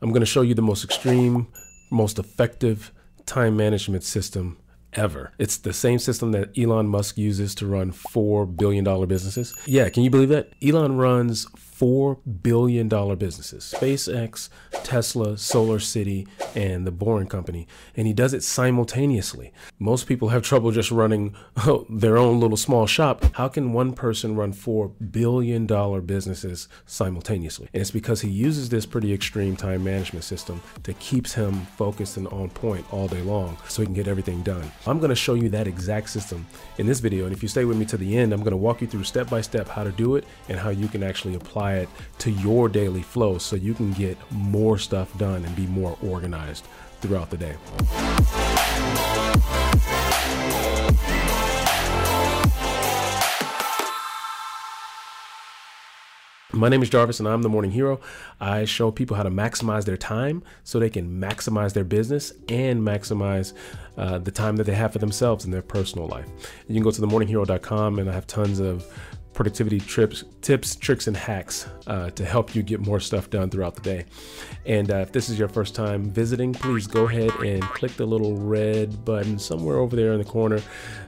I'm going to show you the most extreme, most effective time management system ever. It's the same system that Elon Musk uses to run $4 billion businesses. Yeah, can you believe that? Elon runs $4 billion businesses SpaceX, Tesla, Solar City, and the Boring Company. And he does it simultaneously. Most people have trouble just running oh, their own little small shop. How can one person run $4 billion businesses simultaneously? And it's because he uses this pretty extreme time management system that keeps him focused and on point all day long so he can get everything done. I'm going to show you that exact system in this video. And if you stay with me to the end, I'm going to walk you through step by step how to do it and how you can actually apply apply it to your daily flow so you can get more stuff done and be more organized throughout the day. My name is Jarvis and I'm the morning hero. I show people how to maximize their time so they can maximize their business and maximize uh, the time that they have for themselves in their personal life. You can go to themorninghero.com and I have tons of productivity trips, tips, tricks, and hacks uh, to help you get more stuff done throughout the day. And uh, if this is your first time visiting, please go ahead and click the little red button somewhere over there in the corner.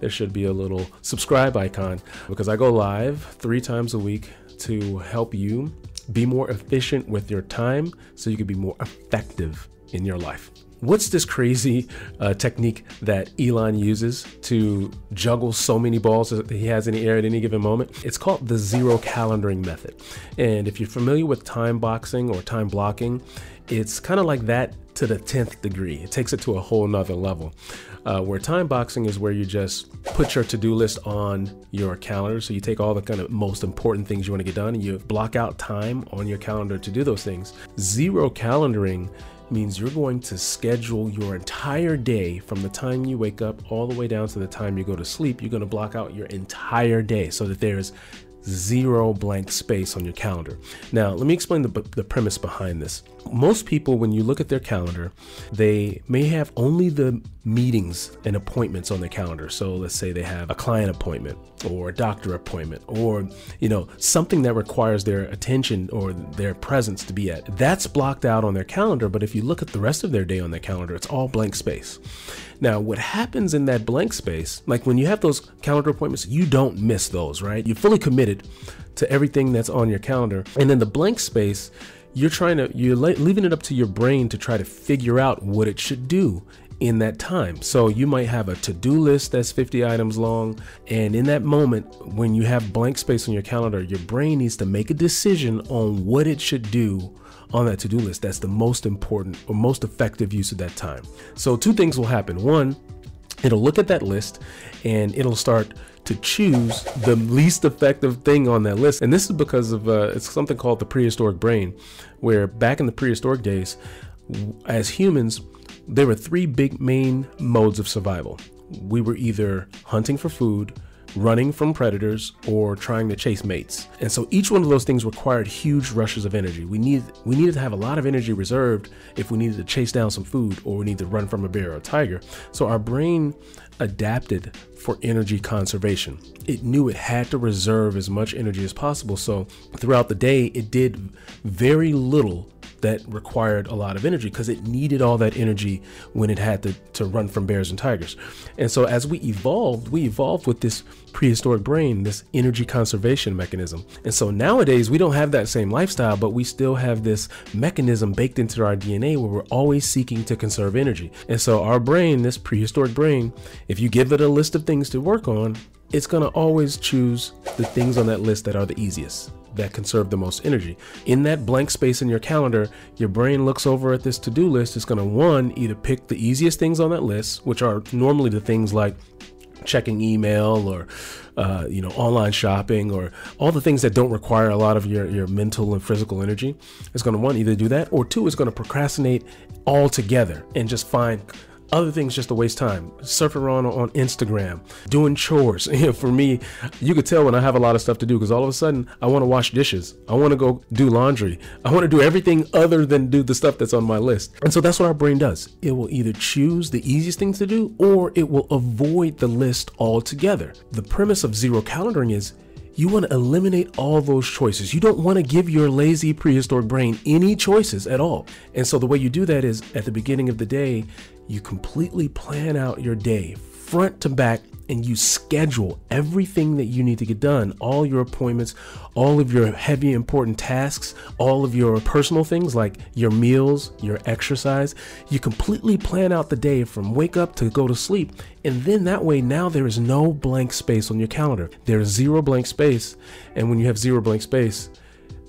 There should be a little subscribe icon because I go live three times a week to help you be more efficient with your time so you can be more effective in your life. What's this crazy uh, technique that Elon uses to juggle so many balls that he has in the air at any given moment? It's called the zero calendaring method. And if you're familiar with time boxing or time blocking, it's kind of like that to the 10th degree. It takes it to a whole nother level. Uh, where time boxing is where you just put your to-do list on your calendar. So you take all the kind of most important things you want to get done and you block out time on your calendar to do those things. Zero calendaring means you're going to schedule your entire day from the time you wake up all the way down to the time you go to sleep. You're going to block out your entire day so that there's zero blank space on your calendar. Now, let me explain the, the premise behind this. Most people, when you look at their calendar, they may have only the meetings and appointments on their calendar. So let's say they have a client appointment or a doctor appointment or, you know, something that requires their attention or their presence to be at. That's blocked out on their calendar. But if you look at the rest of their day on their calendar, it's all blank space. Now, what happens in that blank space, like when you have those calendar appointments, you don't miss those, right? You're fully committed to everything that's on your calendar. And then the blank space, you're trying to you're leaving it up to your brain to try to figure out what it should do in that time. So you might have a to-do list that's 50 items long and in that moment when you have blank space on your calendar, your brain needs to make a decision on what it should do on that to-do list. That's the most important or most effective use of that time. So two things will happen. One, it'll look at that list and it'll start to choose the least effective thing on that list. And this is because of uh, it's something called the prehistoric brain, where back in the prehistoric days, as humans, there were three big main modes of survival. We were either hunting for food, running from predators, or trying to chase mates. And so each one of those things required huge rushes of energy. We need we needed to have a lot of energy reserved if we needed to chase down some food or we need to run from a bear or a tiger. So our brain adapted for energy conservation. It knew it had to reserve as much energy as possible. So throughout the day, it did very little that required a lot of energy because it needed all that energy when it had to, to run from bears and tigers. And so as we evolved, we evolved with this prehistoric brain, this energy conservation mechanism. And so nowadays we don't have that same lifestyle, but we still have this mechanism baked into our DNA where we're always seeking to conserve energy. And so our brain, this prehistoric brain, if you give it a list of things to work on, it's to always choose the things on that list that are the easiest that conserve the most energy. In that blank space in your calendar, your brain looks over at this to do list. It's to, one, either pick the easiest things on that list, which are normally the things like checking email or uh, you know online shopping or all the things that don't require a lot of your, your mental and physical energy it's going to one either do that or two is going to procrastinate altogether and just find other things just to waste time. Surfing around on Instagram, doing chores. For me, you could tell when I have a lot of stuff to do because all of a sudden I want to wash dishes. I want to go do laundry. I want to do everything other than do the stuff that's on my list. And so that's what our brain does. It will either choose the easiest things to do or it will avoid the list altogether. The premise of zero calendaring is you want to eliminate all those choices. You don't want to give your lazy prehistoric brain any choices at all. And so the way you do that is at the beginning of the day, you completely plan out your day front to back and you schedule everything that you need to get done all your appointments, all of your heavy, important tasks, all of your personal things like your meals, your exercise. You completely plan out the day from wake up to go to sleep. And then that way, now there is no blank space on your calendar. There's zero blank space. And when you have zero blank space,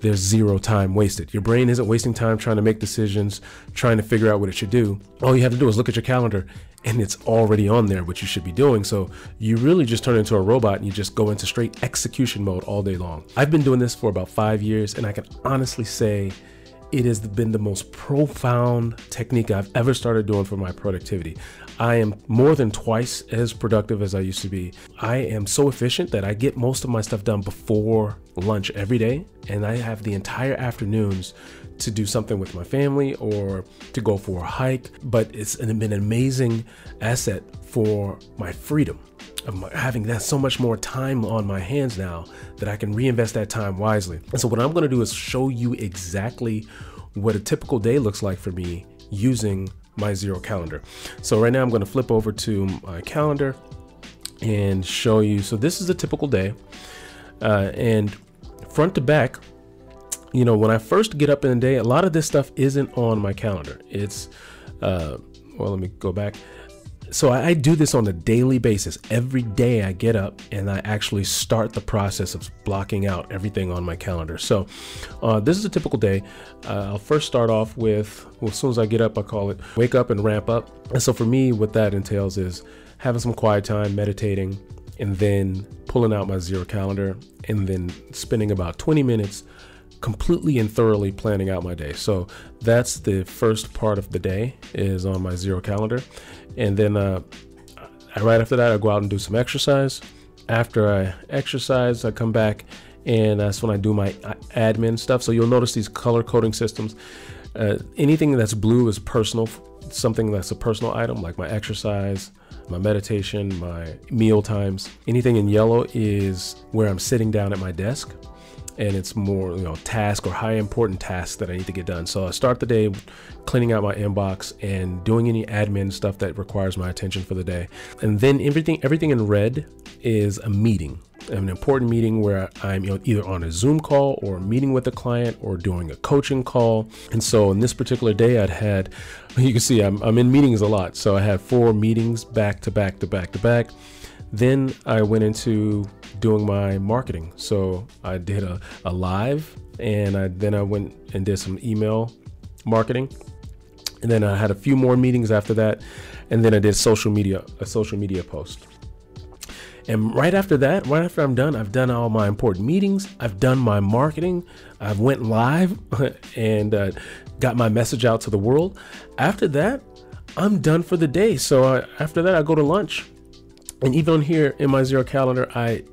there's zero time wasted. Your brain isn't wasting time trying to make decisions, trying to figure out what it should do. All you have to do is look at your calendar and it's already on there what you should be doing. So you really just turn into a robot and you just go into straight execution mode all day long. I've been doing this for about five years and I can honestly say it has been the most profound technique I've ever started doing for my productivity. I am more than twice as productive as I used to be. I am so efficient that I get most of my stuff done before lunch every day, and I have the entire afternoons to do something with my family or to go for a hike. But it's been an amazing asset for my freedom of having that so much more time on my hands now that I can reinvest that time wisely. And so, what I'm to do is show you exactly what a typical day looks like for me using my zero calendar. So, right now, I'm going to flip over to my calendar and show you. So, this is a typical day. Uh, and front to back, you know, when I first get up in the day, a lot of this stuff isn't on my calendar. It's, uh, well, let me go back so I, do this on a daily basis. Every day I get up and I actually start the process of blocking out everything on my calendar. So uh, this is a typical day. Uh, I'll first start off with, well, as soon as I get up, I call it wake up and ramp up. And so for me, what that entails is having some quiet time, meditating, and then pulling out my zero calendar and then spending about 20 minutes completely and thoroughly planning out my day. So that's the first part of the day is on my zero calendar. And then uh, right after that, I go out and do some exercise. After I exercise, I come back and that's when I do my uh, admin stuff. So you'll notice these color coding systems. Uh, anything that's blue is personal, something that's a personal item, like my exercise, my meditation, my meal times. Anything in yellow is where I'm sitting down at my desk and it's more you know task or high important tasks that I need to get done. So I start the day cleaning out my inbox and doing any admin stuff that requires my attention for the day. And then everything everything in red is a meeting, an important meeting where I'm you know, either on a Zoom call or meeting with a client or doing a coaching call. And so in this particular day, I'd had you can see I'm, I'm in meetings a lot. So I had four meetings back to back to back to back. Then I went into doing my marketing. So I did a, a live and I, then I went and did some email marketing. And then I had a few more meetings after that. And then I did social media, a social media post. And right after that, right after I'm done, I've done all my important meetings. I've done my marketing. I've went live and uh, got my message out to the world. After that, I'm done for the day. So I, after that, I go to lunch. And even here in my zero calendar, I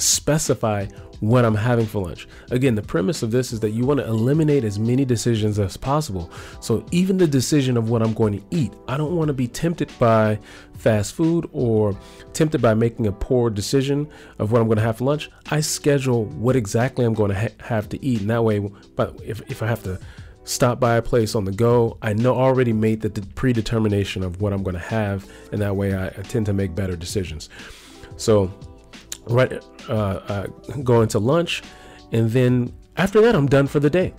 specify what I'm having for lunch. Again, the premise of this is that you want to eliminate as many decisions as possible. So, even the decision of what I'm going to eat, I don't want to be tempted by fast food or tempted by making a poor decision of what I'm going to have for lunch. I schedule what exactly I'm going to ha- have to eat. And that way, but if, if I have to stop by a place on the go, I know already made the predetermination of what I'm going to have. And that way, I, I tend to make better decisions. So, right uh, uh, going to lunch and then after that i'm done for the day.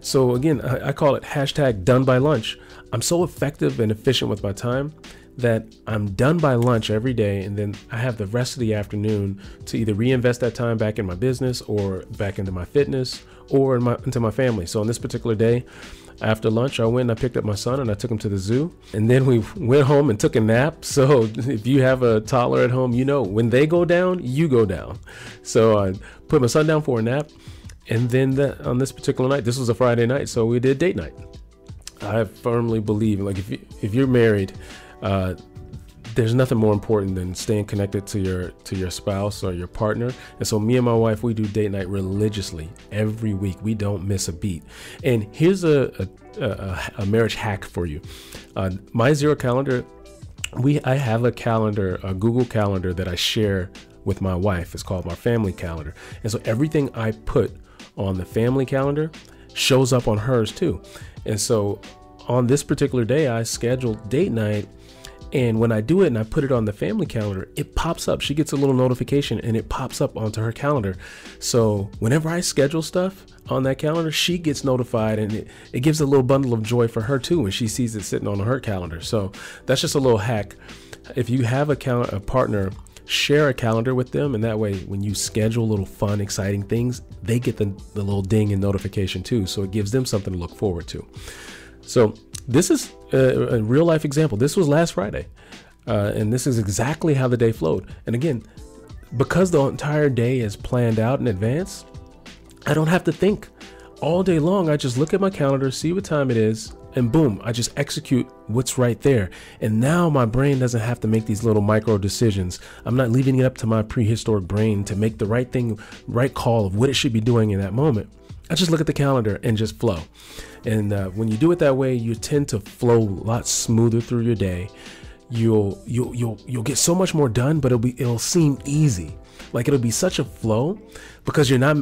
So again I, I call it hashtag done by lunch. I'm so effective and efficient with my time that i'm done by lunch every day and then i have the rest of the afternoon to either reinvest that time back in my business or back into my fitness or in my, into my family. So on this particular day after lunch, I went and I picked up my son and I took him to the zoo. And then we went home and took a nap. So if you have a toddler at home, you know when they go down, you go down. So I put my son down for a nap. And then the, on this particular night, this was a Friday night, so we did date night. I firmly believe, like if you, if you're married, uh, there's nothing more important than staying connected to your to your spouse or your partner. And so me and my wife, we do date night religiously every week. We don't miss a beat. And here's a a, a, a marriage hack for you. Uh, my zero calendar, we I have a calendar, a Google calendar that I share with my wife. It's called my family calendar. And so everything I put on the family calendar shows up on hers too. And so on this particular day, I scheduled date night. And when I do it and I put it on the family calendar, it pops up. She gets a little notification and it pops up onto her calendar. So whenever I schedule stuff on that calendar, she gets notified and it, it gives a little bundle of joy for her too when she sees it sitting on her calendar. So that's just a little hack. If you have a, cal- a partner, share a calendar with them. And that way, when you schedule little fun, exciting things, they get the, the little ding and notification too. So it gives them something to look forward to. So this is a, a real life example. This was last Friday, uh, and this is exactly how the day flowed. And again, because the entire day is planned out in advance, I don't have to think all day long. I just look at my calendar, see what time it is, and boom, I just execute what's right there. And now my brain doesn't have to make these little micro decisions. I'm not leaving it up to my prehistoric brain to make the right thing, right call of what it should be doing in that moment. I just look at the calendar and just flow. And uh, when you do it that way, you tend to flow a lot smoother through your day. You'll you'll you'll you'll get so much more done, but it'll be it'll seem easy. Like it'll be such a flow because you're not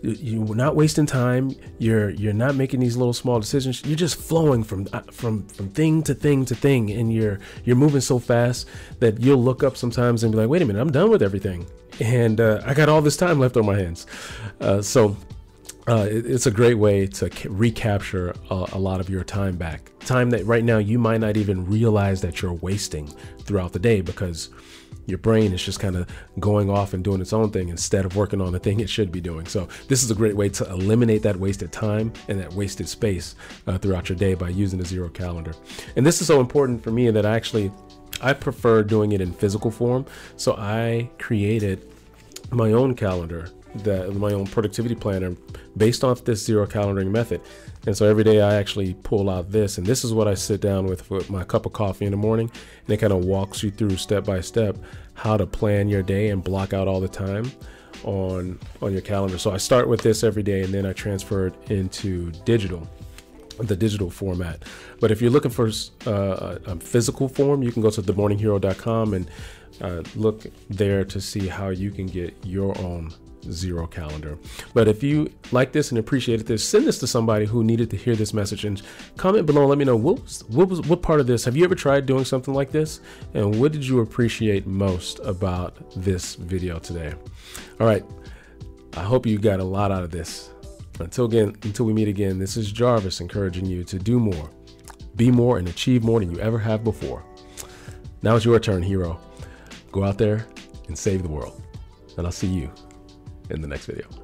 you're not wasting time. You're you're not making these little small decisions. You're just flowing from uh, from from thing to thing to thing, and you're you're moving so fast that you'll look up sometimes and be like, "Wait a minute, I'm done with everything." and uh, I got all this time left on my hands. Uh, so uh, it, it's a great way to ca- recapture a, a, lot of your time back. Time that right now you might not even realize that you're wasting throughout the day because your brain is just kind of going off and doing its own thing instead of working on the thing it should be doing. So, this is a great way to eliminate that wasted time and that wasted space uh, throughout your day by using a zero calendar. And this is so important for me that I actually I prefer doing it in physical form. So, I created my own calendar that my own productivity planner based off this zero calendaring method. And so every day I actually pull out this, and this is what I sit down with with my cup of coffee in the morning, and it kind of walks you through step by step how to plan your day and block out all the time on on your calendar. So I start with this every day, and then I transfer it into digital the digital format. But if you're looking for uh, a physical form, you can go to themorninghero.com and uh, look there to see how you can get your own zero calendar. But if you like this and appreciated this, send this to somebody who needed to hear this message and comment below and let me know what was, what was what part of this have you ever tried doing something like this and what did you appreciate most about this video today? All right. I hope you got a lot out of this. Until again, until we meet again, this is Jarvis encouraging you to do more, be more, and achieve more than you ever have before. Now it's your turn, hero. Go out there and save the world. And I'll see you in the next video.